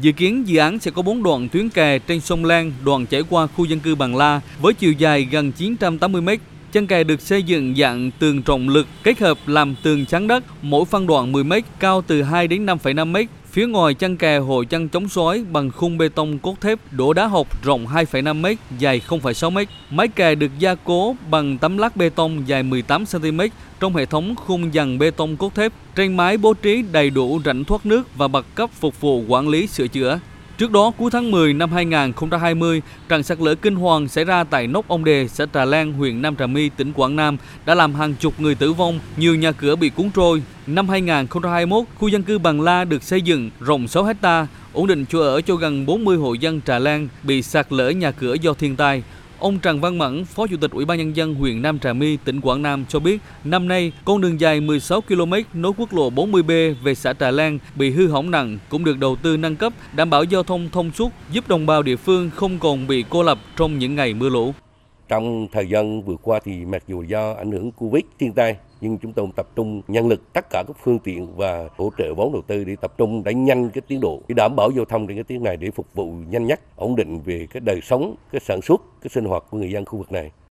Dự kiến dự án sẽ có 4 đoạn tuyến kè trên sông Lan, đoạn chảy qua khu dân cư Bằng La với chiều dài gần 980 m. Chân kè được xây dựng dạng tường trọng lực kết hợp làm tường chắn đất, mỗi phân đoạn 10 m, cao từ 2 đến 5,5 m. Phía ngoài chân kè hội chân chống sói bằng khung bê tông cốt thép đổ đá hộc rộng 2,5 m, dài 0,6 m. Mái kè được gia cố bằng tấm lát bê tông dài 18 cm trong hệ thống khung dàn bê tông cốt thép. Trên mái bố trí đầy đủ rãnh thoát nước và bậc cấp phục vụ quản lý sửa chữa. Trước đó, cuối tháng 10 năm 2020, trận sạt lở kinh hoàng xảy ra tại Nóc Ông Đề, xã Trà Lan, huyện Nam Trà My, tỉnh Quảng Nam đã làm hàng chục người tử vong, nhiều nhà cửa bị cuốn trôi. Năm 2021, khu dân cư Bằng La được xây dựng rộng 6 hecta, ổn định chỗ ở cho gần 40 hộ dân Trà Lan bị sạt lở nhà cửa do thiên tai. Ông Trần Văn Mẫn, Phó Chủ tịch Ủy ban Nhân dân huyện Nam Trà My, tỉnh Quảng Nam cho biết, năm nay, con đường dài 16 km nối quốc lộ 40B về xã Trà Lan bị hư hỏng nặng cũng được đầu tư nâng cấp, đảm bảo giao thông thông suốt, giúp đồng bào địa phương không còn bị cô lập trong những ngày mưa lũ. Trong thời gian vừa qua thì mặc dù do ảnh hưởng Covid thiên tai nhưng chúng tôi tập trung nhân lực tất cả các phương tiện và hỗ trợ vốn đầu tư để tập trung đẩy nhanh cái tiến độ, để đảm bảo giao thông trên cái tuyến này để phục vụ nhanh nhất, ổn định về cái đời sống, cái sản xuất, cái sinh hoạt của người dân khu vực này.